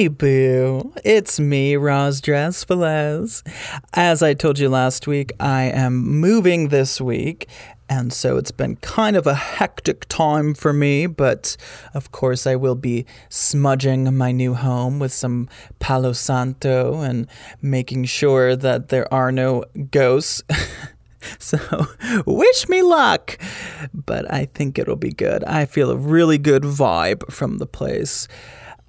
Hey, boo. It's me, Roz Drezfalez. As I told you last week, I am moving this week. And so it's been kind of a hectic time for me, but of course I will be smudging my new home with some Palo Santo and making sure that there are no ghosts. So, wish me luck. But I think it'll be good. I feel a really good vibe from the place.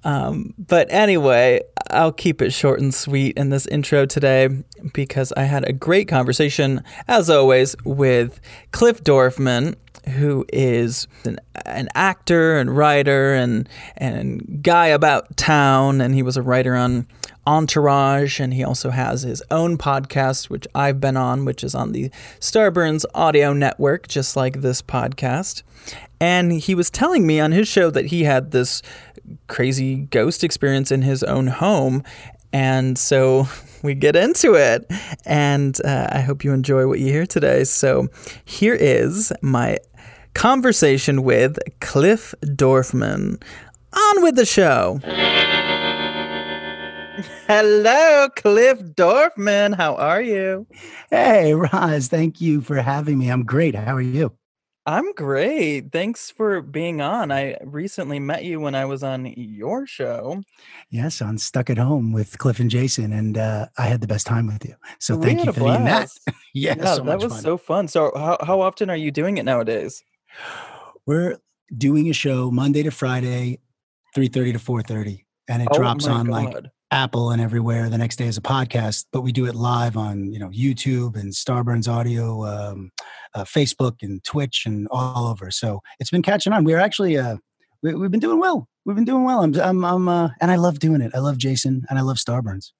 Um, but anyway, I'll keep it short and sweet in this intro today because I had a great conversation, as always, with Cliff Dorfman, who is an, an actor and writer and and guy about town, and he was a writer on Entourage, and he also has his own podcast, which I've been on, which is on the Starburns Audio Network, just like this podcast. And he was telling me on his show that he had this crazy ghost experience in his own home. And so we get into it. And uh, I hope you enjoy what you hear today. So here is my conversation with Cliff Dorfman. On with the show. Hello, Cliff Dorfman. How are you? Hey, Roz, thank you for having me. I'm great. How are you? I'm great. Thanks for being on. I recently met you when I was on your show. Yes, on Stuck at Home with Cliff and Jason, and uh, I had the best time with you. So We thank you for being that. yeah, Yeah, so that was fun. so fun. So, how, how often are you doing it nowadays? We're doing a show Monday to Friday, 3.30 to 4.30, and it Oh drops on like God. Apple and everywhere the next day as a podcast, but we do it live on, you know, YouTube and Starburns Audio, um, uh, Facebook and Twitch and all over. So it's been catching on. We're actually, uh, we, we've been doing well. We've been doing well. I'm, I'm, I'm uh, and I love doing it. I love Jason and I love Starburns.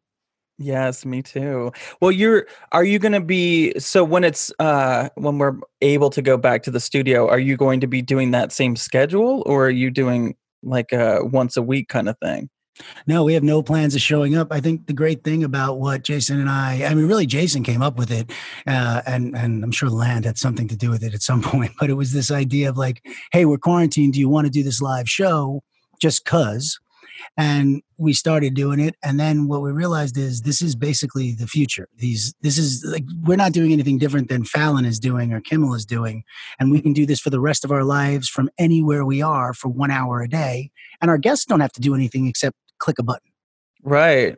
Yes, me too. Well, you're are you going to be so when it's uh when we're able to go back to the studio, are you going to be doing that same schedule or are you doing like a once a week kind of thing? No, we have no plans of showing up. I think the great thing about what Jason and I, I mean, really, Jason came up with it, uh, and and I'm sure Land had something to do with it at some point. But it was this idea of like, hey, we're quarantined. Do you want to do this live show? Just cause. And we started doing it, and then what we realized is this is basically the future. These, this is like we're not doing anything different than Fallon is doing or Kimmel is doing, and we can do this for the rest of our lives from anywhere we are for one hour a day, and our guests don't have to do anything except click a button. Right.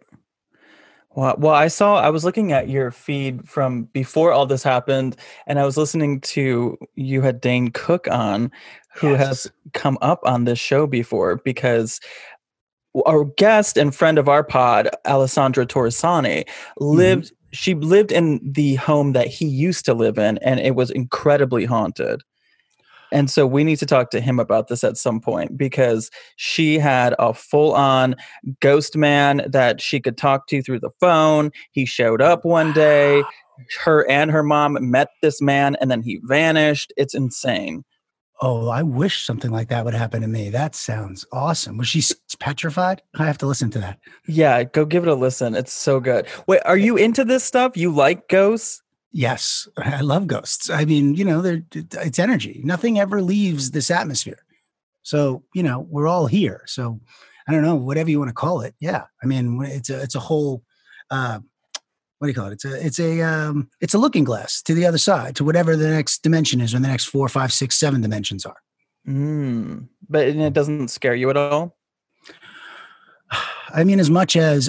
Well, well, I saw, I was looking at your feed from before all this happened, and I was listening to you had Dane Cook on, who Yes. has come up on this show before because our guest and friend of our pod, Alessandra Torresani, mm-hmm. lived, she lived in the home that he used to live in, and it was incredibly haunted. And so we need to talk to him about this at some point because she had a full on ghost man that she could talk to through the phone. He showed up one day. Her and her mom met this man and then he vanished. It's insane. Oh, I wish something like that would happen to me. That sounds awesome. Was she petrified? I have to listen to that. Yeah, go give it a listen. It's so good. Wait, are you into this stuff? You like ghosts? Yes, I love ghosts. I mean, you know, they're, it's energy. Nothing ever leaves this atmosphere. So, you know, we're all here. So, I don't know, whatever you want to call it. Yeah, I mean, it's a it's a whole. Uh, what do you call it? It's a it's a um, it's a looking glass to the other side, to whatever the next dimension is, or the next four, five, six, seven dimensions are. Mm, but it doesn't scare you at all? I mean, as much as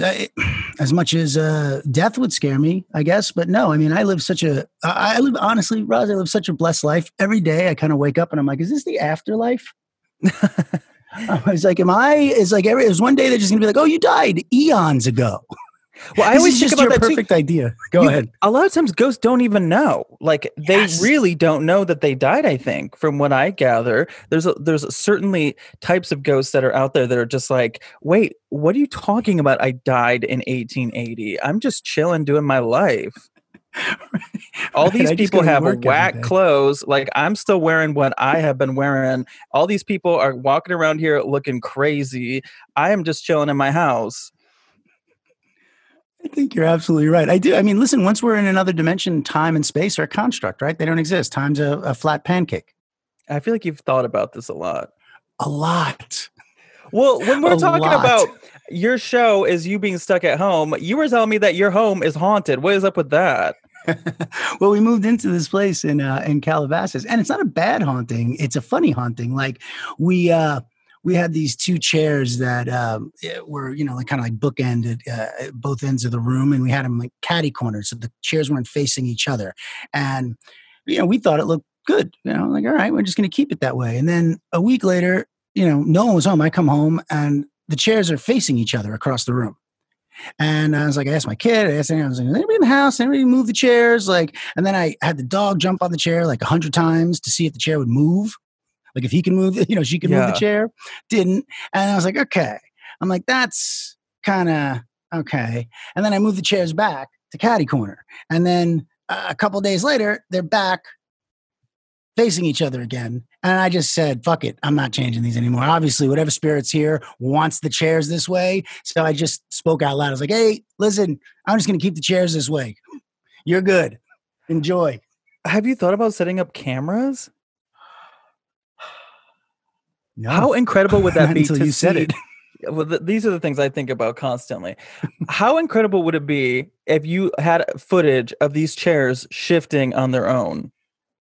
as much as uh, death would scare me, I guess. But no, I mean, I live such a I live honestly, Roz. I live such a blessed life. Every day, I kind of wake up and I'm like, is this the afterlife? I was like, am I? It's like every. It was one day they're just gonna be like, oh, you died eons ago. Well, I always think about your that too. perfect idea. Go You- ahead. A lot of times ghosts don't even know. Like they Yes. really don't know that they died, I think, from what I gather. There's a, there's certainly types of ghosts that are out there that are just like, "Wait, what are you talking about? I died in 1880. I'm just chilling doing my life." All these people have whack clothes. Like I'm still wearing what I have been wearing. All these people are walking around here looking crazy. I am just chilling in my house. I think you're absolutely right. I do. I mean, listen, once we're in another dimension, time and space are a construct, right? They don't exist. Time's a, a flat pancake. I feel like you've thought about this a lot. A lot. Well, when we're A talking lot. about your show is you being stuck at home, you were telling me that your home is haunted. What is up with that? well, we moved into this place in uh, in Calabasas, and it's not a bad haunting. It's a funny haunting. Like we uh, we had these two chairs that um, eh, were you know like kind of like bookended uh, both ends of the room, and we had them like catty corners, so the chairs weren't facing each other. And you know, we thought it looked good. You know, like all right, we're just going to keep it that way. And then a week later, you know, no one was home. I come home, and the chairs are facing each other across the room. And I was like, I asked my kid, I asked him, I was like, anybody in the house? Anybody move the chairs? Like, and then I had the dog jump on the chair like a hundred times to see if the chair would move. Like if he can move, you know, she could move the chair. Didn't. And I was like, okay. I'm like, that's kind of okay. And then I moved the chairs back to caddy corner. And then uh, a couple days later, they're back facing each other again. And I just said, fuck it. I'm not changing these anymore. Obviously, whatever spirit's here wants the chairs this way. So I just spoke out loud. I was like, hey, listen, I'm just going to keep the chairs this way. You're good. Enjoy. Have you thought about setting up cameras? No. How incredible would that be until to you said see- it. Well, th- these are the things I think about constantly. How incredible would it be if you had footage of these chairs shifting on their own?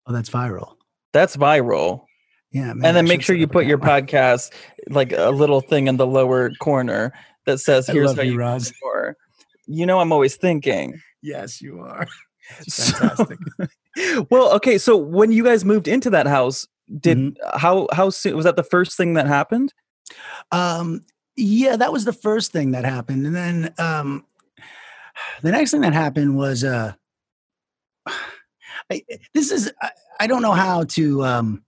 Oh, that's viral. That's viral. Yeah. and then make sure you put your podcast like a little thing in the lower corner that says here's how you, Roz. score. You know I'm always thinking. Yes, you are. So- Fantastic. well, okay, so when you guys moved into that house, did Mm-hmm. how how soon was that the first thing that happened? Um, yeah, that was the first thing that happened, and then um, the next thing that happened was uh, I, this is I, I don't know how to um,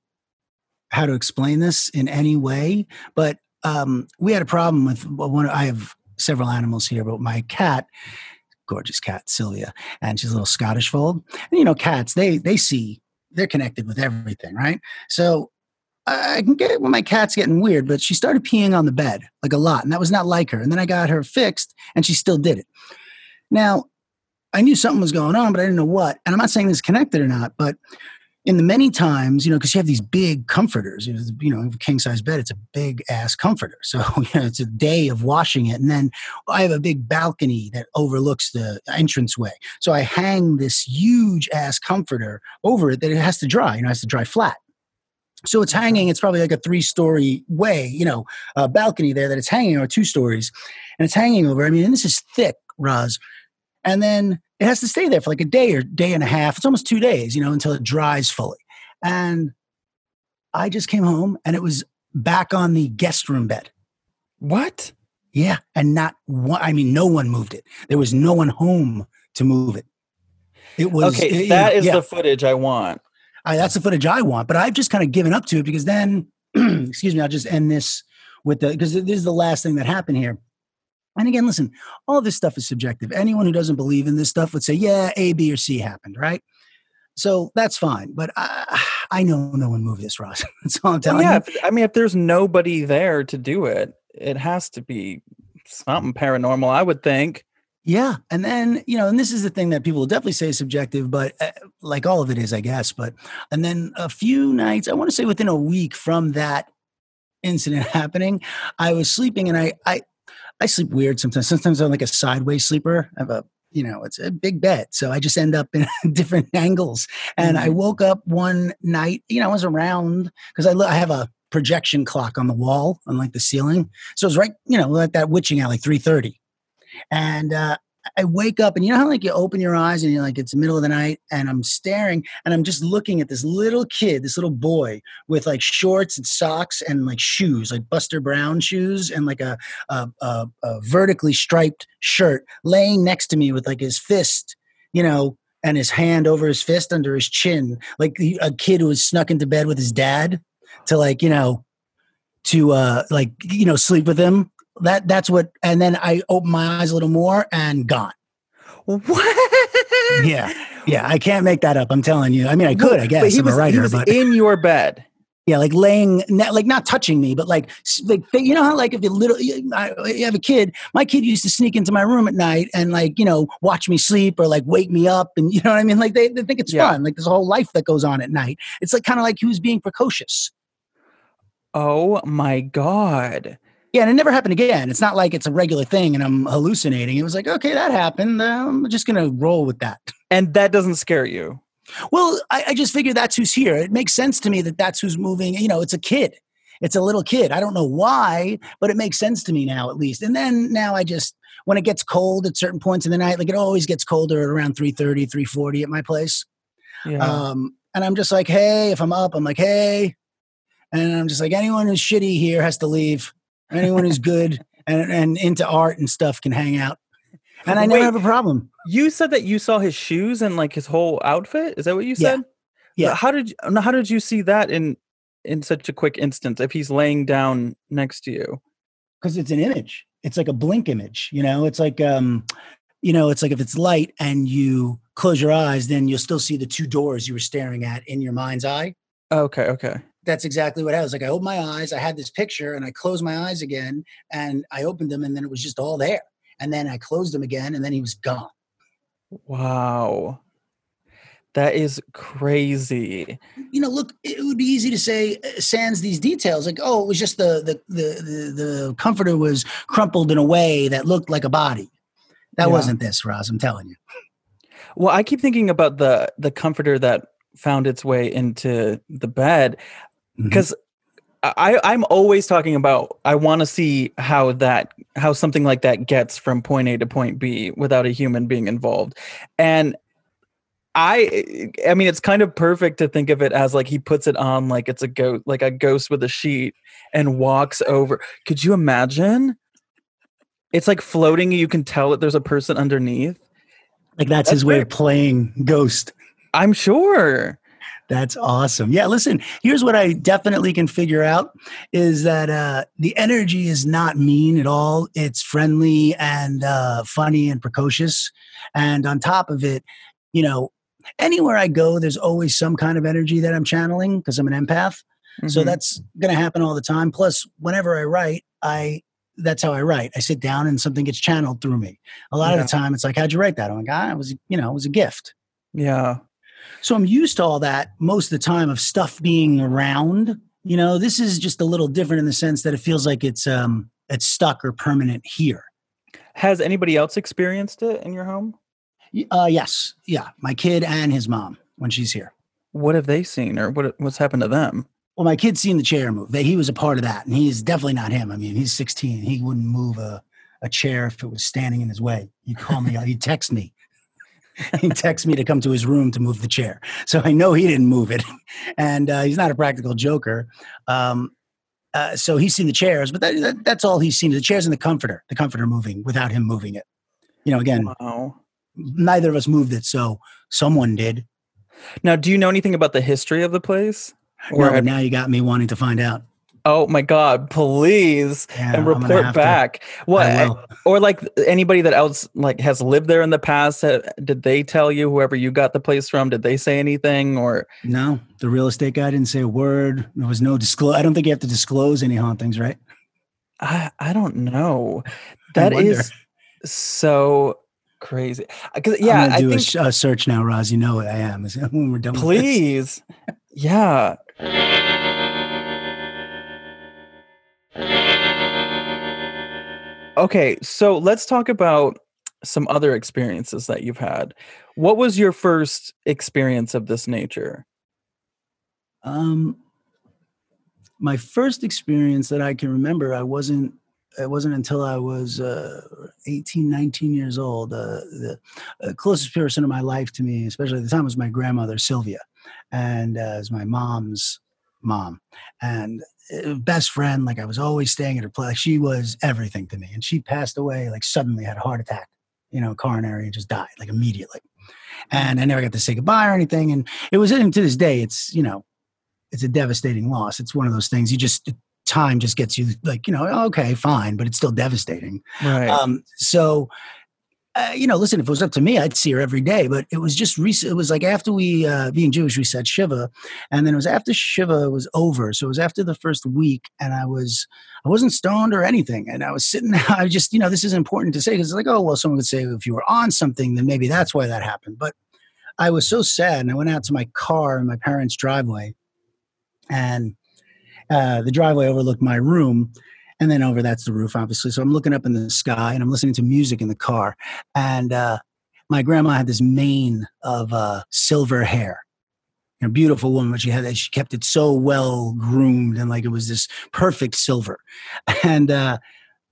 how to explain this in any way, but um, we had a problem with one. I have several animals here, but my cat, gorgeous cat Sylvia, and she's a little Scottish fold, and you know, cats they they see they're connected with everything, right? So I can get it when my cat's getting weird, but she started peeing on the bed like a lot, and that was not like her. And then I got her fixed, and she still did it. Now, I knew something was going on, but I didn't know what. And I'm not saying this is connected or not, but in the many times, you know, because you have these big comforters, you know, a king size bed, it's a big ass comforter. So, you know, it's a day of washing it. And then I have a big balcony that overlooks the entranceway. So I hang this huge ass comforter over it that it has to dry, you know, it has to dry flat. So it's mm-hmm. hanging, it's probably like a three story way, you know, a balcony there that it's hanging or two stories and it's hanging over. I mean, and this is thick, Roz. And then it has to stay there for like a day or day and a half. It's almost two days, you know, until it dries fully. And I just came home and it was back on the guest room bed. What? Yeah. And not one, I mean, no one moved it. There was no one home to move it. It was Okay, it- you know, is yeah. the footage I want. I, that's the footage I want. But I've just kind of given up to it because then, excuse me, I'll just end this with the because this is the last thing that happened here. And again, listen, all this stuff is subjective. Anyone who doesn't believe in this stuff would say, yeah, A, B, or C happened, right? So that's fine. But I, I know no one moved this, Roz. that's all I'm Well, telling yeah, you. if, I mean, if there's nobody there to do it, it has to be something paranormal, I would think. Yeah. And then, you know, and this is the thing that people will definitely say is subjective, but uh, like all of it is, I guess. But, and then a few nights, I want to say within a week from that incident happening, I was sleeping and I, I, I sleep weird sometimes. Sometimes I'm like a sideways sleeper. I have a, you know, it's a big bed. So I just end up in different angles. And I Mhm. woke up one night, you know, I was around because I, I have a projection clock on the wall on like the ceiling. So it was right, you know, like that witching alley 330. And uh, I wake up and you know how like you open your eyes and you're like it's the middle of the night and I'm staring and I'm just looking at this little kid, this little boy with like shorts and socks and like shoes, like Buster Brown shoes and like a a, a, a vertically striped shirt, laying next to me with like his fist, you know, and his hand over his fist under his chin, like a kid who was snuck into bed with his dad to like you know to uh like you know sleep with him that that's what and then i open my eyes a little more and gone. What? Yeah yeah i can't make that up i'm telling you. I mean i could i guess but he I'm was, a writer he was but in your bed. Yeah like laying like not touching me but like like you know how like if you little you have a kid my kid used to sneak into my room at night and like you know watch me sleep or like wake me up and you know what i mean? Like they, they think it's yeah. fun like there's a whole life that goes on at night. It's like kind of like he was being precocious. Oh my God. Yeah, and it never happened again. It's not like it's a regular thing and I'm hallucinating. It was like, okay, that happened. I'm just going to roll with that. And that doesn't scare you? Well, I, I just figure that's who's here. It makes sense to me that that's who's moving. You know, it's a kid. It's a little kid. I don't know why, but it makes sense to me now, at least. And then now I just, when it gets cold at certain points in the night, like it always gets colder at around 3.30, 3.40 at my place. Yeah. Um, and I'm just like, hey, if I'm up, I'm like, hey, and I'm just like, anyone who's shitty here has to leave. Anyone who's good and, and into art and stuff can hang out. And I Wait, never have a problem. You said that you saw his shoes and like his whole outfit. Is that what you said? Yeah. yeah. How did you, how did you see that in in such a quick instance if he's laying down next to you? Because it's an image. It's like a blink image. You know, it's like um, you know, it's like if it's light and you close your eyes, then you'll still see the two doors you were staring at in your mind's eye. Okay. Okay that's exactly what I was like. I opened my eyes, I had this picture, and I closed my eyes again, and I opened them, and then it was just all there. And then I closed them again, and then he was gone. Wow. That is crazy. You know, look, it would be easy to say, uh, sans these details, like, oh, it was just the the the the, the comforter was crumpled in a way that looked like a body. That yeah. wasn't this, Roz. I'm telling you. Well, I keep thinking about the the comforter that found its way into the bed because mm-hmm. I, I'm always talking about I want to see how that how something like that gets from point A to point B without a human being involved. And I I mean it's kind of perfect to think of it as like he puts it on like it's a ghost like a ghost with a sheet and walks over. Could you imagine? It's like floating, you can tell that there's a person underneath. Like that's, that's his way of playing ghost. I'm sure. That's awesome. Yeah, listen, here's what I definitely can figure out is that uh, the energy is not mean at all. It's friendly and uh, funny and precocious. And on top of it, you know, anywhere I go, there's always some kind of energy that I'm channeling because I'm an empath. Mm-hmm. So that's going to happen all the time. Plus, whenever I write, I that's how I write. I sit down and something gets channeled through me. A lot yeah. of the time, it's like, "How'd you write that?" I'm like, "Ah, it was, you know, it was a gift." Yeah. So I'm used to all that most of the time of stuff being around. You know, this is just a little different in the sense that it feels like it's um it's stuck or permanent here. Has anybody else experienced it in your home? Uh, yes, yeah, my kid and his mom when she's here. What have they seen, or what what's happened to them? Well, my kid's seen the chair move. He was a part of that, and he's definitely not him. I mean, he's 16. He wouldn't move a a chair if it was standing in his way. He'd call me. he'd text me. he texts me to come to his room to move the chair. So I know he didn't move it. And uh, he's not a practical joker. Um, uh, so he's seen the chairs, but that, that, that's all he's seen the chairs and the comforter, the comforter moving without him moving it. You know, again, wow. neither of us moved it. So someone did. Now, do you know anything about the history of the place? Or no, now you got me wanting to find out. Oh my God! Please yeah, and report back. What or like anybody that else like has lived there in the past? Did they tell you whoever you got the place from? Did they say anything or no? The real estate guy didn't say a word. There was no disclose. I don't think you have to disclose any hauntings, right? I I don't know. That is so crazy. Because yeah, I'm do I think, a, a, search now, Roz. You know what I am when we're done. Please, yeah. Okay, so let's talk about some other experiences that you've had. What was your first experience of this nature? Um, my first experience that I can remember, I wasn't it wasn't until I was uh, 18, 19 years old. Uh, the uh, closest person in my life to me, especially at the time, was my grandmother, Sylvia, and uh, as my mom's mom. And best friend, like I was always staying at her place. She was everything to me. And she passed away, like suddenly had a heart attack, you know, coronary, and just died, like immediately. And I never got to say goodbye or anything. And it was, and to this day, it's, you know, it's a devastating loss. It's one of those things you just, time just gets you like, you know, okay, fine, but it's still devastating. Right. Um, so, uh, you know, listen, if it was up to me, I'd see her every day. But it was just recent. It was like after we, uh, being Jewish, we said Shiva, and then it was after Shiva was over. So it was after the first week, and I was, I wasn't stoned or anything, and I was sitting. I just, you know, this is important to say because it's like, oh well, someone would say if you were on something, then maybe that's why that happened. But I was so sad, and I went out to my car in my parents' driveway, and uh, the driveway overlooked my room and then over that's the roof obviously. So i'm looking up in the sky and i'm listening to music in the car. And uh, my grandma had this mane of uh, silver hair. A beautiful woman but she had she kept it so well groomed and like it was this perfect silver. And uh,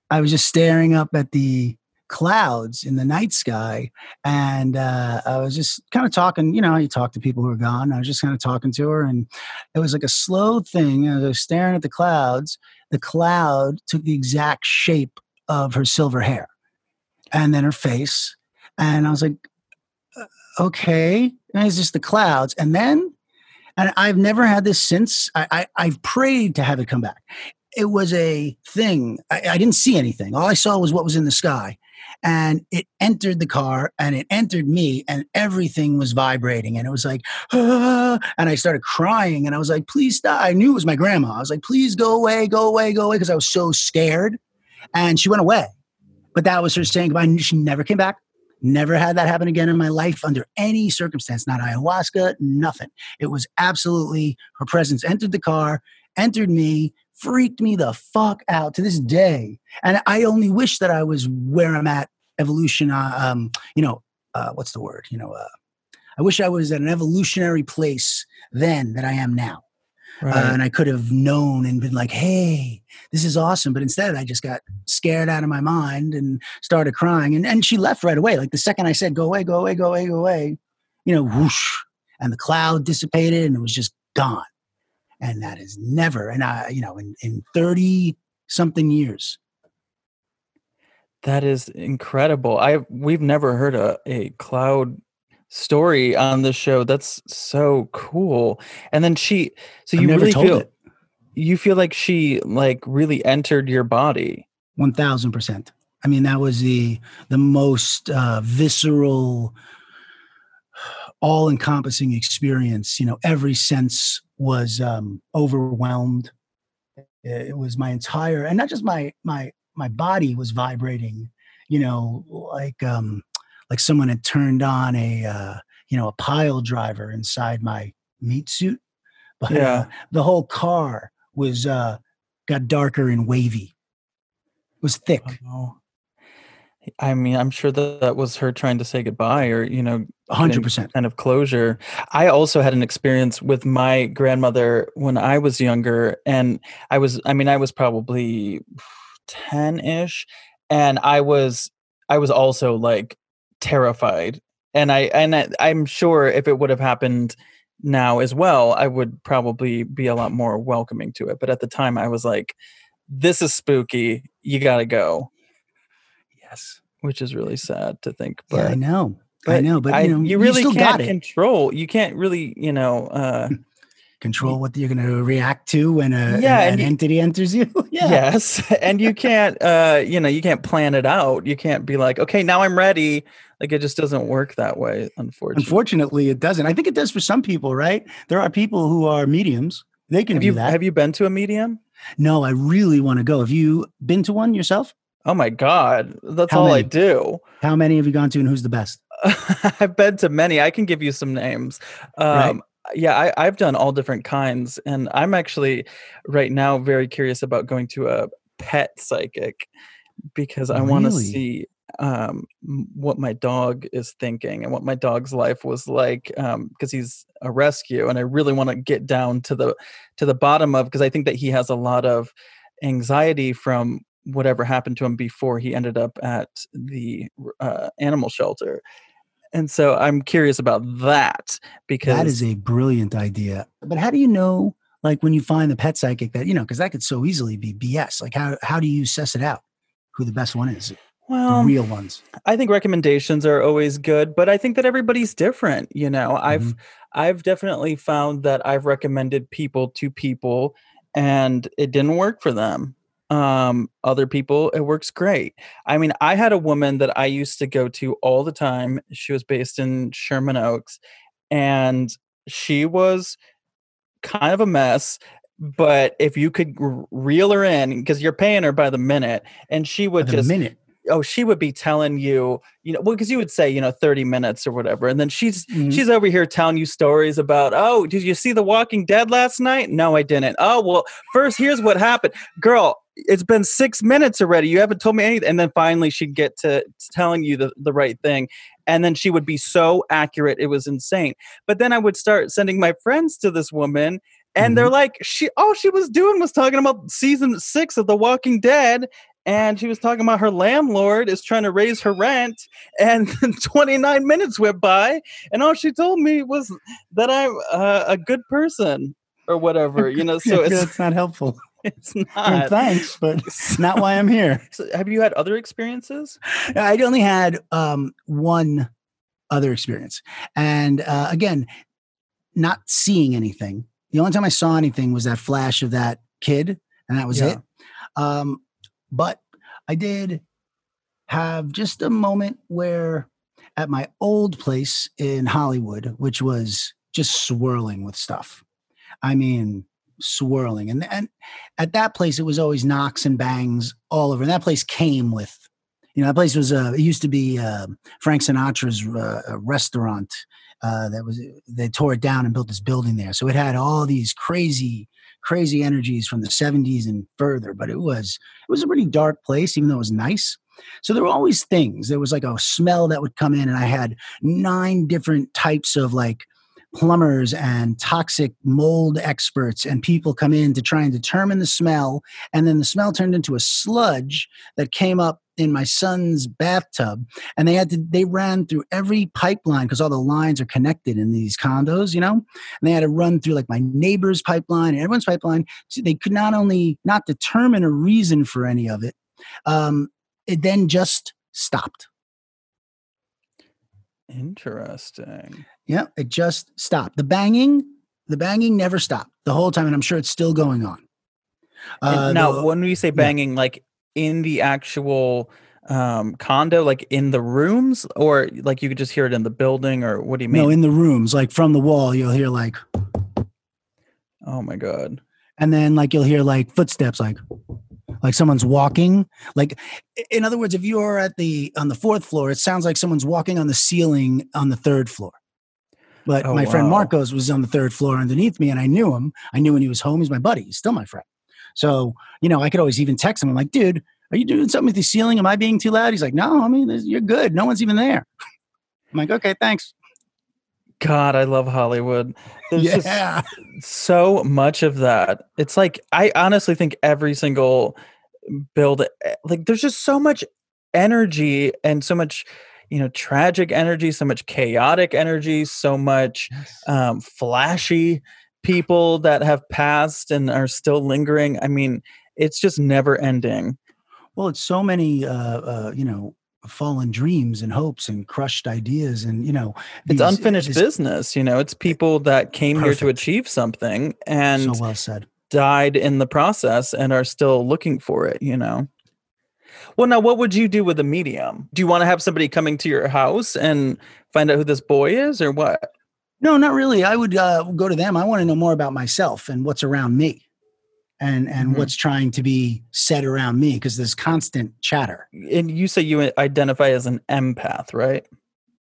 i was just staring up at the clouds in the night sky and uh, i was just kind of talking you know you talk to people who are gone. I was just kind of talking to her and it was like a slow thing i was staring at the clouds the cloud took the exact shape of her silver hair and then her face. And I was like, uh, okay. And it's just the clouds. And then, and I've never had this since. I, I, have prayed to have it come back. It was a thing. I, I didn't see anything. All I saw was what was in the sky and it entered the car and it entered me and everything was vibrating and it was like ah, and i started crying and i was like please stop. I knew it was my grandma. I was like please go away go away go away because i was so scared and she went away. But that was her saying goodbye she never came back. Never had that happen again in my life under any circumstance not ayahuasca nothing. It was absolutely her presence entered the car entered me freaked me the fuck out to this day. And I only wish that I was where I'm at evolution, uh, um, you know, uh, what's the word? You know, uh, I wish I was at an evolutionary place then that I am now. Uh, and I could have known and been like, hey, this is awesome. But instead, I just got scared out of my mind and started crying. And, and she left right away. Like the second I said, go away, go away, go away, go away, you know, whoosh. And the cloud dissipated and it was just gone. And that is never, and I, you know, in, in 30 something years, that is incredible. I we've never heard a, a cloud story on the show. That's so cool. And then she so you really feel it. you feel like she like really entered your body. One thousand percent. I mean, that was the the most uh, visceral, all encompassing experience. You know, every sense was um, overwhelmed. It was my entire, and not just my my my body was vibrating, you know, like um, like someone had turned on a uh, you know a pile driver inside my meat suit. But yeah. uh, the whole car was uh, got darker and wavy. It was thick. Oh, I mean, I'm sure that that was her trying to say goodbye, or you know, hundred percent kind of closure. I also had an experience with my grandmother when I was younger, and I was, I mean, I was probably 10ish and I was I was also like terrified. And I and I, I'm sure if it would have happened now as well, I would probably be a lot more welcoming to it. But at the time I was like this is spooky. You got to go. Which is really sad to think. But yeah, I know. but I know, but you know, you really you can't control. You can't really, you know, uh, control what you're going to react to when a, yeah, an, an you, entity enters you. yeah. Yes, and you can't, uh, you know, you can't plan it out. You can't be like, okay, now I'm ready. Like it just doesn't work that way. Unfortunately, unfortunately, it doesn't. I think it does for some people, right? There are people who are mediums. They can have do you, that. Have you been to a medium? No, I really want to go. Have you been to one yourself? Oh my god, that's How all many? I do. How many have you gone to, and who's the best? I've been to many. I can give you some names. Um, right yeah I, have done all different kinds and i'm actually right now very curious about going to a pet psychic because i really? want to see um, what my dog is thinking and what my dog's life was like because um, he's a rescue and i really want to get down to the to the bottom of because i think that he has a lot of anxiety from whatever happened to him before he ended up at the uh, animal shelter. And so I'm curious about that because that is a brilliant idea. But how do you know, like, when you find the pet psychic that you know, because that could so easily be BS. Like, how how do you suss it out? Who the best one is? well, the real ones. I think recommendations are always good, but I think that everybody's different. You know, I've Mhm. I've definitely found that I've recommended people to people and it didn't work for them. Um, other people, it works great. I mean, I had a woman that I used to go to all the time. She was based in Sherman Oaks, and she was kind of a mess. But if you could reel her in, because you're paying her by the minute, and she would just minute. Oh she would be telling you you know well because you would say you know 30 minutes or whatever and then she's Mhm. she's over here telling you stories about oh did you see the walking dead last night? No i didn't. Oh well first here's what happened. Girl it's been six minutes already you haven't told me anything and then finally she'd get to telling you the, the right thing and then she would be so accurate it was insane. But then i would start sending my friends to this woman and they're like she all she was doing was talking about season six of the walking dead and she was talking about her landlord is trying to raise her rent and 29 minutes went by and all she told me was that i'm uh, a good person or whatever you know so it's, that's not helpful. it's not thanks, but it's not why I'm here. So have you had other experiences I only had um, one other experience, and uh, again, not seeing anything. The only time I saw anything was that flash of that kid, and that was Yeah. it. Um, but I did have just a moment where, at my old place in Hollywood, which was just swirling with stuff. I mean, swirling, and and at that place it was always knocks and bangs all over. And that place came with you know, that place was uh, it used to be uh, Frank Sinatra's uh, restaurant. Uh, that was they tore it down and built this building there, so it had all these crazy, crazy energies from the '70s and further. But it was it was a pretty dark place, even though it was nice. So there were always things. There was like a smell that would come in, and I had nine different types of like plumbers and toxic mold experts and people come in to try and determine the smell and then the smell turned into a sludge that came up in my son's bathtub and they had to they ran through every pipeline because all the lines are connected in these condos you know? And they had to run through like my neighbor's pipeline and everyone's pipeline. So they could not only not determine a reason for any of it um, it then just stopped. Interesting. Yeah it just stopped. The banging the banging never stopped the whole time and i'm sure it's still going on. Uh, now the- when we say banging like in the actual um condo like in the rooms? Or like you could just hear it in the building or what do you mean? no in the rooms like from the wall you'll hear like oh my god. And then like you'll hear like footsteps like like someone's walking like in other words if you're at the on the fourth floor it sounds like someone's walking on the ceiling on the third floor. But Oh, my friend marcos was on the third floor underneath me and i knew him. I knew when he was home he's my buddy he's still my friend so you know i could always even text him. I'm like dude are you doing something with the ceiling? Am i being too loud? He's like no i mean you're good. No one's even there. I'm like okay thanks. God i love hollywood. There's yeah. so much of that. It's like i honestly think every single build eh, like there's just so much energy and so much you know tragic energy so much chaotic energy so much um, flashy people that have passed and are still lingering i mean it's just never ending Well, it's so many, uh, uh, you know, fallen dreams and hopes and crushed ideas, and you know, it's these- uh, unfinished this- business you know it's people that came here to achieve something and so well said. died in the process and are still looking for it, you know. Well, now what would you do with a medium? Do you want to have somebody coming to your house and find out who this boy is or what? No, not really. I would uh, go to them. I want to know more about myself and what's around me, and and Mhm. what's trying to be said around me because there's constant chatter. And you say you identify as an empath, right?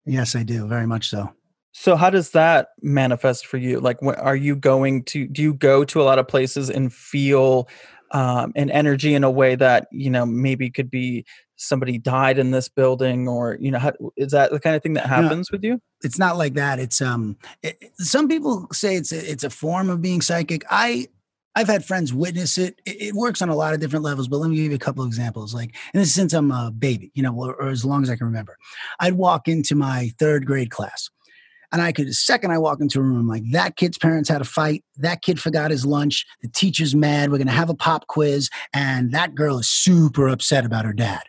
Yes, I do very much so. So how does that manifest for you? Like wh- are you going to do you go to a lot of places and feel um, an energy in a way that, you know, maybe could be somebody died in this building or, you know, how, is that the kind of thing that happens with you? It's not like that. It's um. It, it- some people say it's a, it's a form of being psychic. I I've had friends witness it. it. it. works on a lot of different levels, but let me give you a couple of examples. Like, and this is since I'm a baby, you know, or, or as long as I can remember. I'd walk into my third grade class and I could, the second I walk into a room, like that kid's parents had a fight, that kid forgot his lunch, the teacher's mad, we're gonna have a pop quiz, and that girl is super upset about her dad.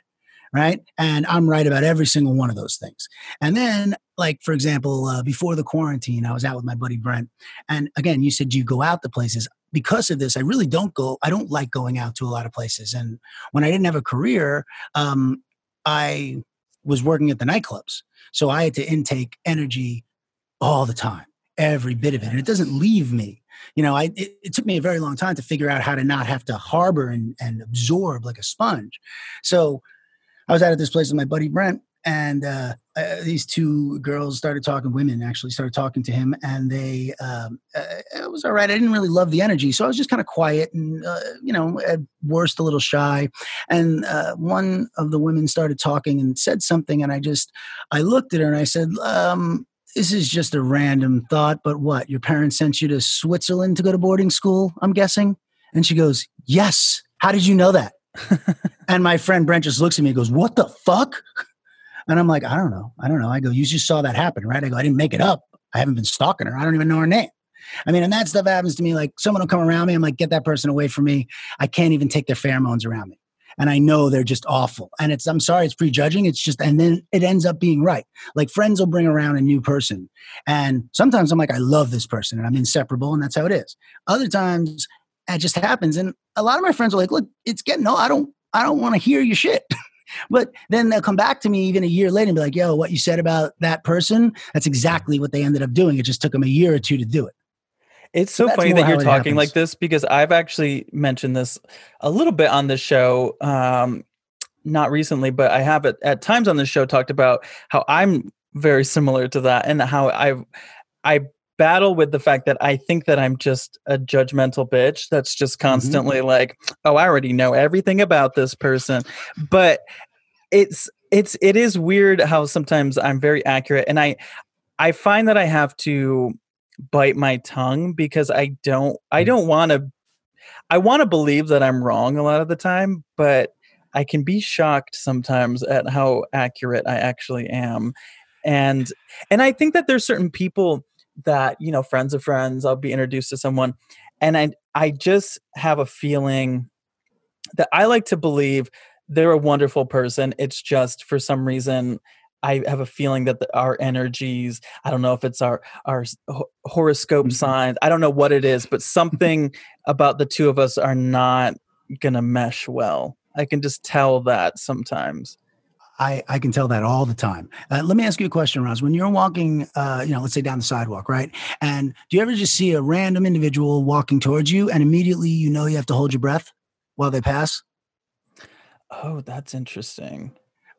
Right. And I'm right about every single one of those things. And then, like, for example, uh, before the quarantine, I was out with my buddy Brent. And again, you said you go out to places. Because of this, I really don't go, I don't like going out to a lot of places. And when I didn't have a career, um, I was working at the nightclubs. So I had to intake energy all the time, every bit of it. And it doesn't leave me. You know, I it, it, took me a very long time to figure out how to not have to harbor and, and absorb like a sponge. So I was out at this place with my buddy Brent, and uh, uh, these two girls started talking. Women actually started talking to him, and they um, uh, it was all right. I didn't really love the energy, so I was just kind of quiet and uh, you know, at worst a little shy. And uh, one of the women started talking and said something, and I just I looked at her and I said, um, this is just a random thought, but what? Your parents sent you to Switzerland to go to boarding school, I'm guessing? And she goes, Yes. How did you know that? and my friend Brent just looks at me and goes, What the fuck? And I'm like, I don't know. I don't know. I go, You just saw that happen, right? I go, I didn't make it up. I haven't been stalking her. I don't even know her name. I mean, and that stuff happens to me. Like someone will come around me. I'm like, get that person away from me. I can't even take their pheromones around me and I know they're just awful. And it's, I'm sorry, it's prejudging. It's just, and then it ends up being right. Like friends will bring around a new person. And sometimes I'm like, I love this person and I'm inseparable and that's how it is. Other times it just happens. And a lot of my friends are like, look, it's getting, no, I don't, I don't want to hear your shit. but then they'll come back to me even a year later and be like, yo, what you said about that person, that's exactly what they ended up doing. It just took them a year or two to do it. It's so funny that you're talking happens. like this because I've actually mentioned this a little bit on the show. Um, not recently, but I have it at times on the show talked about how I'm very similar to that and how I I battle with the fact that I think that I'm just a judgmental bitch that's just mm-hmm. constantly mm-hmm. like, oh, I already know everything about this person. But it's it's it is weird how sometimes I'm very accurate and I I find that I have to bite my tongue because I don't I mm. don't want to I want to believe that I'm wrong a lot of the time, but I can be shocked sometimes at how accurate I actually am. And and I think that there's certain people that, you know, friends of friends, I'll be introduced to someone and I I just have a feeling that I like to believe they're a wonderful person. It's just for some reason I have a feeling that the, our energies, I don't know if it's our our horoscope mm-hmm. signs, I don't know what it is, but something about the two of us are not going to mesh well. I can just tell that sometimes. I, I can tell that all the time. Uh, let me ask you a question, Roz. When you're walking, uh, you know, let's say down the sidewalk, right? And do you ever just see a random individual walking towards you and immediately you know you have to hold your breath while they pass? Oh, that's interesting.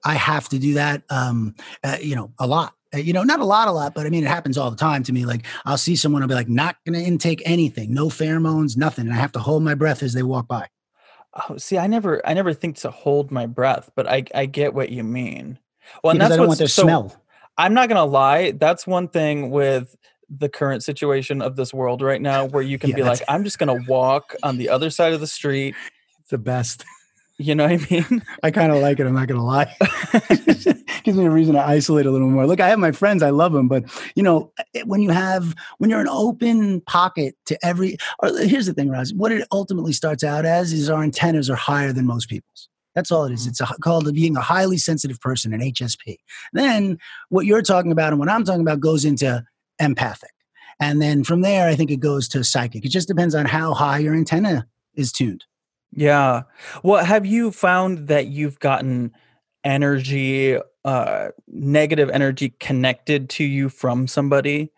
I have to do that, um, uh, you know, a lot. Uh, you know, not a lot, a lot, but I mean, it happens all the time to me. Like, I'll see someone, I'll be like, not going to intake anything, no pheromones, nothing, and I have to hold my breath as they walk by. Oh, see, I never, I never think to hold my breath, but I, I get what you mean. Well, and that's I don't want their so, smell. I'm not gonna lie. That's one thing with the current situation of this world right now, where you can yeah, be like, I'm just gonna walk on the other side of the street. It's the best. You know what I mean? I kind of like it. I'm not going to lie. Gives me a reason to isolate a little more. Look, I have my friends. I love them. But, you know, eh, eh, when you have, when you're an open pocket to every, or eh, here's the thing, Roz, what it ultimately starts out as is our antennas are higher than most people's. That's all it is. Mm-hmm. It's a, called being a highly sensitive person, an HSP. Then what you're talking about and what I'm talking about goes into empathic. And then from there, I think it goes to psychic. It just depends on how high your antenna is tuned. Yeah. Well, have you found that you've gotten energy, uh, negative energy connected to you from somebody?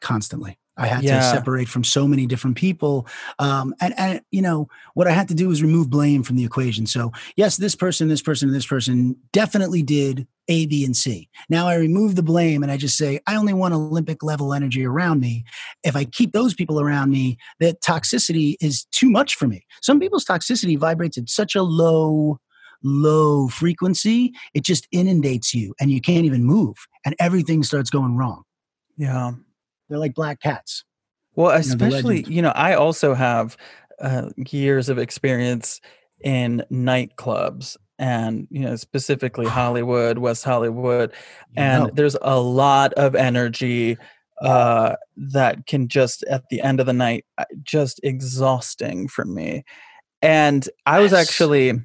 Constantly. I had yeah. to separate from so many different people. Um, and, and, you know, what I had to do was remove blame from the equation. So, yes, this person, this person, and this person definitely did A, B, and C. Now I remove the blame and I just say, I only want Olympic level energy around me. If I keep those people around me, that toxicity is too much for me. Some people's toxicity vibrates at such a low, low frequency, it just inundates you and you can't even move and everything starts going wrong. Yeah. They're like black cats. Well, especially, you know, you know, I also have uh, years of experience in nightclubs and you know specifically Hollywood, West Hollywood, and know. there's a lot of energy uh, that can just at the end of the night uh, just exhausting for me. And I was Yes. actually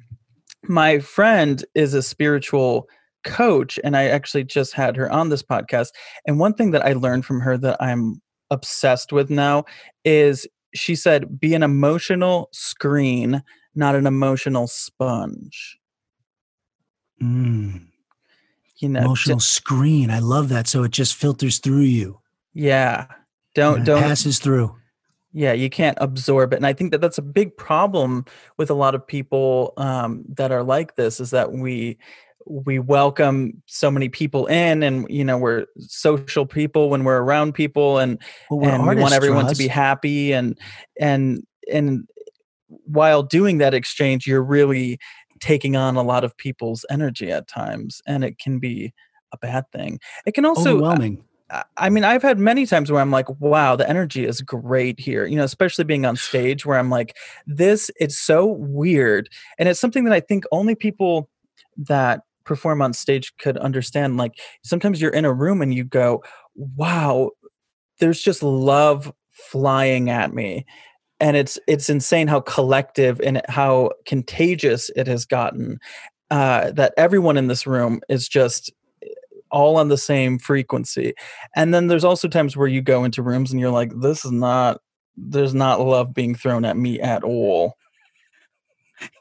my friend is a spiritual coach and I actually just had her on this podcast and one thing that I learned from her that I'm obsessed with now is she said be an emotional screen not an emotional sponge Mm, you know emotional screen. I love that. So it just filters through you. yeah don't don't passes through. Yeah, you can't absorb it. And I think that that's a big problem with a lot of people um, that are like this is that we we welcome so many people in and you know we're social people when we're around people and Well, and we want everyone to be happy and and and while doing that exchange you're really taking on a lot of people's energy at times and it can be a bad thing. It can also uh, overwhelming. I- I mean, I've had many times where I'm like, wow, the energy is great here, you know, especially being on stage where I'm like, this, it's so weird. And it's something that I think only people that perform on stage could understand. Like sometimes you're in a room and you go, wow, there's just love flying at me. And it's it's insane how collective and how contagious it has gotten. Uh, that everyone in this room is just all on the same frequency. And then there's also times where you go into rooms and you're like, this is not, there's not love being thrown at me at all.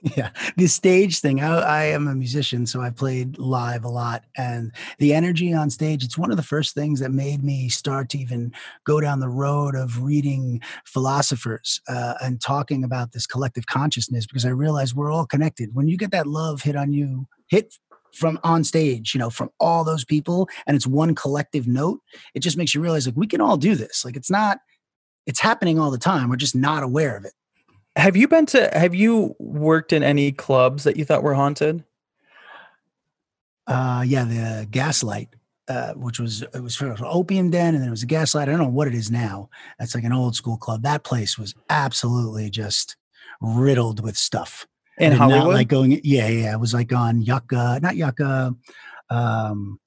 Yeah the stage thing I, I am a musician so i played live a lot and the energy on stage it's one of the first things that made me start to even go down the road of reading philosophers uh, and talking about this collective consciousness because i realized we're all connected. When you get that love hit on you hit from on stage you know from all those people and it's one collective note it just makes you realize like we can all do this. Like it's not it's happening all the time we're just not aware of it Have you been to, have you worked in any clubs that you thought were haunted? Uh, yeah, the Gaslight, uh, which was it was for an opium den, and then it was a Gaslight. I don't know what it is now. That's like an old school club. That place was absolutely just riddled with stuff. In Hollywood? like going. Yeah, yeah, it was like on Yucca, not Yucca, um,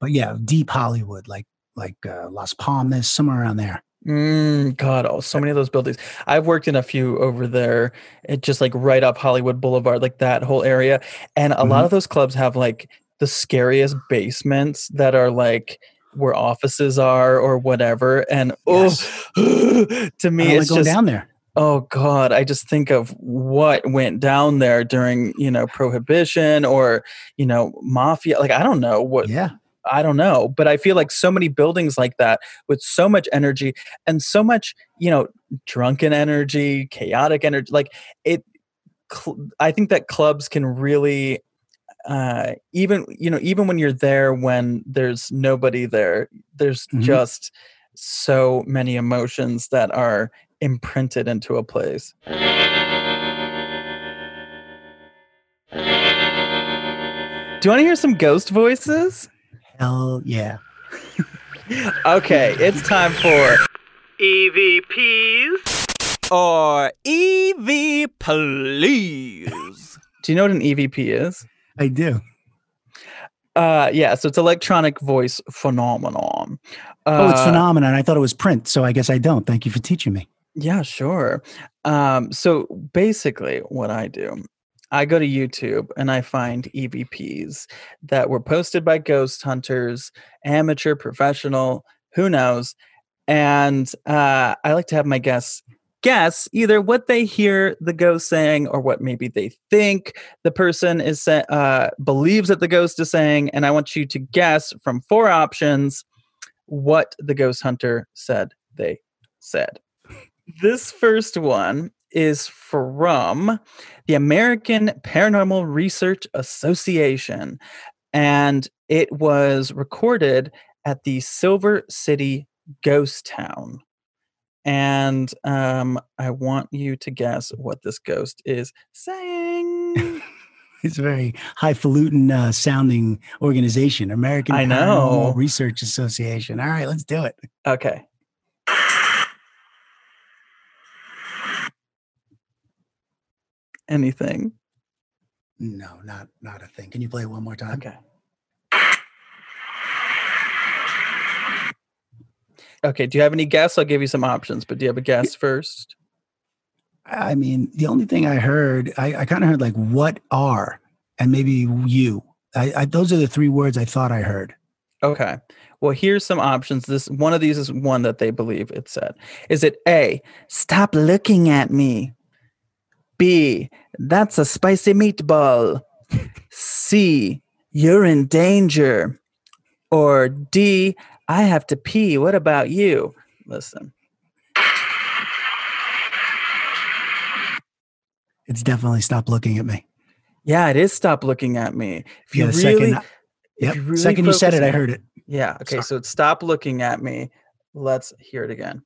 but yeah, deep Hollywood, like like uh, Las Palmas, somewhere around there. Mm, God, oh, so many of those buildings. I've worked in a few over there. It just like right up Hollywood Boulevard, like that whole area. And a lot Mhm. of those clubs have like the scariest basements that are like where offices are or whatever. And Yes. oh, to me, it's just down there. oh God, I just think of what went down there during you know prohibition or you know mafia. Like I don't know what Yeah, I don't know, but I feel like so many buildings like that with so much energy and so much, you know, drunken energy, chaotic energy, like it. Cl- I think that clubs can really, uh, even you know, even when you're there when there's nobody there, there's Mhm. just so many emotions that are imprinted into a place. Do you want to hear some ghost voices? Hell yeah. Okay, it's time for EVPs or EV please. Do you know what an EVP is? I do. Uh, yeah, so it's electronic voice phenomenon. Oh, it's Uh, phenomenon. I thought it was print, so I guess I don't. Thank you for teaching me. Yeah, sure. Um, so basically, what I do, I go to YouTube and I find EVPs that were posted by ghost hunters, amateur, professional, who knows. And uh, I like to have my guests guess either what they hear the ghost saying or what maybe they think the person is sa- uh, believes that the ghost is saying. And I want you to guess from four options what the ghost hunter said they said. This first one is from the American Paranormal Research Association, and it was recorded at the Silver City Ghost Town. And um, I want you to guess what this ghost is saying. It's a very highfalutin uh, sounding organization, American I Paranormal know. Research Association. All right, let's do it. okay. Anything? No, not not a thing. Can you play it one more time? Okay. Okay. Do you have any guess? I'll give you some options, but do you have a guess first? I mean, the only thing I heard, I, I kind of heard like "what are" and maybe "you." I, I, those are the three words I thought I heard. Okay. Well, here's some options. This one of these is one that they believe it said. Is it A, stop looking at me? B, that's a spicy meatball. C, you're in danger. Or D, I have to pee. What about you? Listen. It's definitely stop looking at me. Yeah, it is stop looking at me. If you yeah, really, second, yep. you really second you said it, I heard it. Yeah. Okay. Sorry. So it's stop looking at me. Let's hear it again.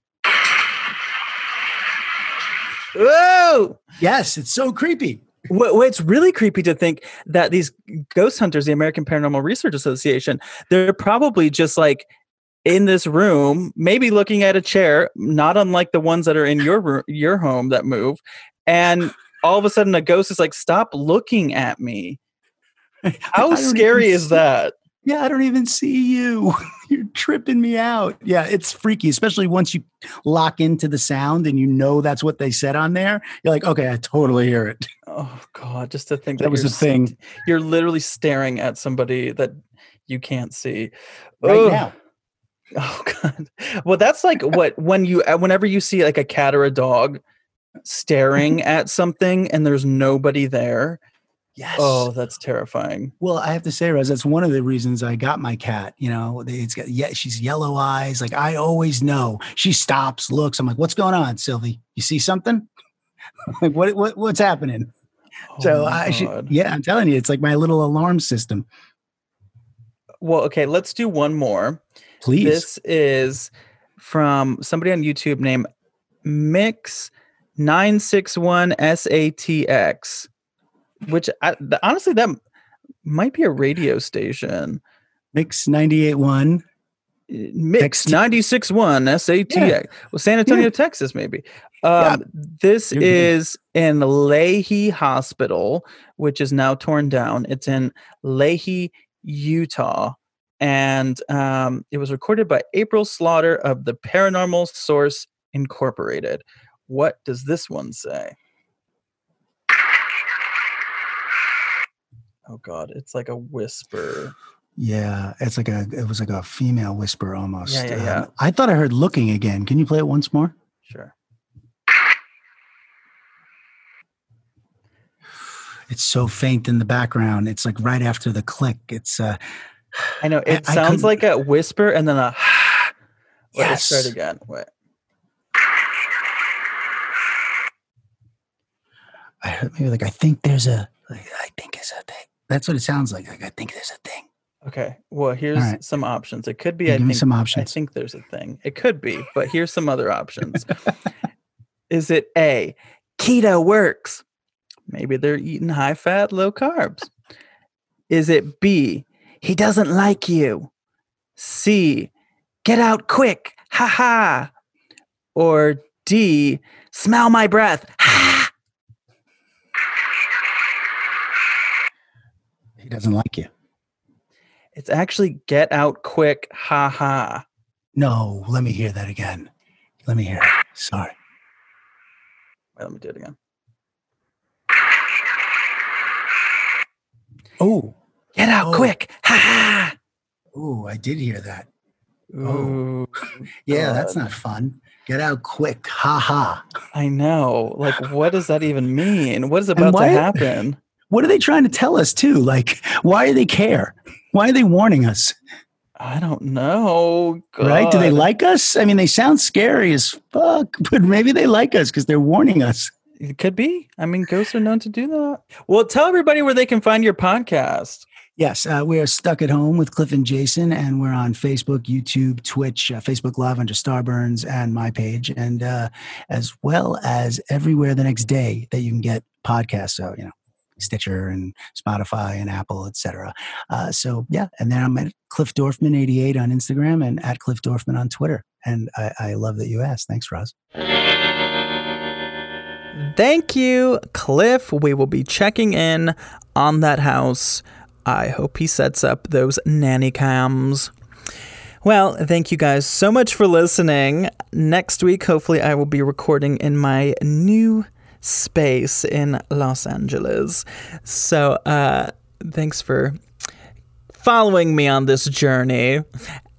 Whoa! Yes, it's so creepy. Well, it's really creepy to think that these ghost hunters, the American Paranormal Research Association, they're probably just like in this room, maybe looking at a chair, not unlike the ones that are in your room, your home that move, and all of a sudden a ghost is like, "Stop looking at me." How scary is that? Yeah, I don't even see you. You're tripping me out. Yeah, it's freaky, especially once you lock into the sound and you know that's what they said on there. You're like, okay, I totally hear it. Oh God, just to think that, that was a thing. You're literally staring at somebody that you can't see right Ugh. now. Oh God. Well, that's like what when you uh, whenever you see like a cat or a dog staring at something and there's nobody there Oh, yes. Oh, that's terrifying. Well, I have to say, Roz, that's one of the reasons I got my cat. You know, it's got yeah, she's yellow eyes. Like I always know. She stops, looks. I'm like, what's going on, Sylvie? You see something? like what what what's happening? Oh so I should, yeah, I'm telling you, it's like my little alarm system. Well, okay, let's do one more. Please. This is from somebody on YouTube named Mix961SATX which I, honestly that might be a radio station. Mix 98.1. Mix 96.1 SAT. Yeah. Well, San Antonio, yeah. Texas, maybe. Um, yeah. This You're is in Lehi Hospital, which is now torn down. It's in Lehi, Utah. And um, it was recorded by April Slaughter of the Paranormal Source Incorporated. What does this one say? Oh god it's like a whisper. Yeah it's like a it was like a female whisper almost yeah, yeah, yeah. Um, i thought i heard looking again. Can you play it once more? Sure. It's so faint in the background. It's like right after the click. It's uh i know it I, sounds I like a whisper and then a yes start again. Wait I heard maybe like I think there's a like, I think it's a thing. That's what it sounds like. Like I think there's a thing. Okay. Well, here's right. some options. It could be. Yeah, I think, me some options. I think there's a thing. It could be, but here's some other options. Is it A? Keto works. Maybe they're eating high fat, low carbs. Is it B? He doesn't like you. C. Get out quick. Ha ha. Or D. Smell my breath. Ha. He doesn't like you. It's actually get out quick, ha ha. No, let me hear that again. Let me hear it. Sorry. Wait, let me do it again. Oh, get out oh. quick, ha ha. Oh, I did hear that. Oh, yeah, God. that's not fun. Get out quick, ha ha. I know. Like, what does that even mean? What is about why, to happen? What are they trying to tell us too? Like, why do they care? Why are they warning us? I don't know. God. Right? Do they like us? I mean, they sound scary as fuck, but maybe they like us because they're warning us. It could be. I mean, ghosts are known to do that. Well, tell everybody where they can find your podcast. Yes, uh, we are stuck at home with Cliff and Jason, and we're on Facebook, YouTube, Twitch, uh, Facebook Live under Starburns, and my page, and uh, as well as everywhere the next day that you can get podcasts. So you know, Stitcher and Spotify and Apple, etc. Uh, so yeah, and then I'm at Cliff Dorfman 88 on Instagram and at Cliff Dorfman on Twitter. And I, I love that you asked. Thanks, Roz. Thank you, Cliff. We will be checking in on that house. I hope he sets up those nanny cams. Well, thank you guys so much for listening. Next week, hopefully, I will be recording in my new space in Los Angeles. So, uh, thanks for following me on this journey.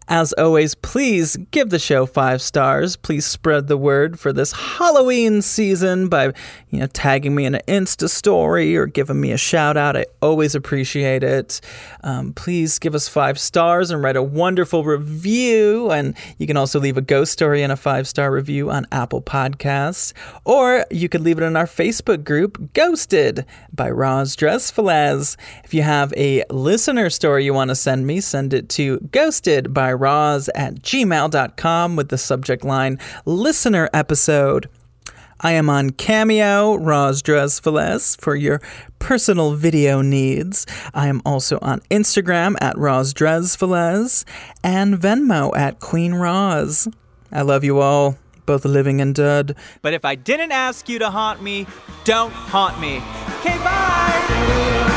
As always, please give the show five stars. Please spread the word for this Halloween season by, you know, tagging me in an Insta story or giving me a shout out. I always appreciate it. Um, please give us five stars and write a wonderful review. And you can also leave a ghost story and a five star review on Apple Podcasts. Or you could leave it in our Facebook group, Ghosted by Roz Drezfalez. If you have a listener story you want to send me, send it to ghosted by roz at gmail.com with the subject line listener episode. I am on Cameo, Roz Drezfalez, for your personal video needs. I am also on Instagram at Roz Drezfalez and Venmo at Queen Roz. I love you all, both living and dead. But if I didn't ask you to haunt me, don't haunt me. Okay, bye!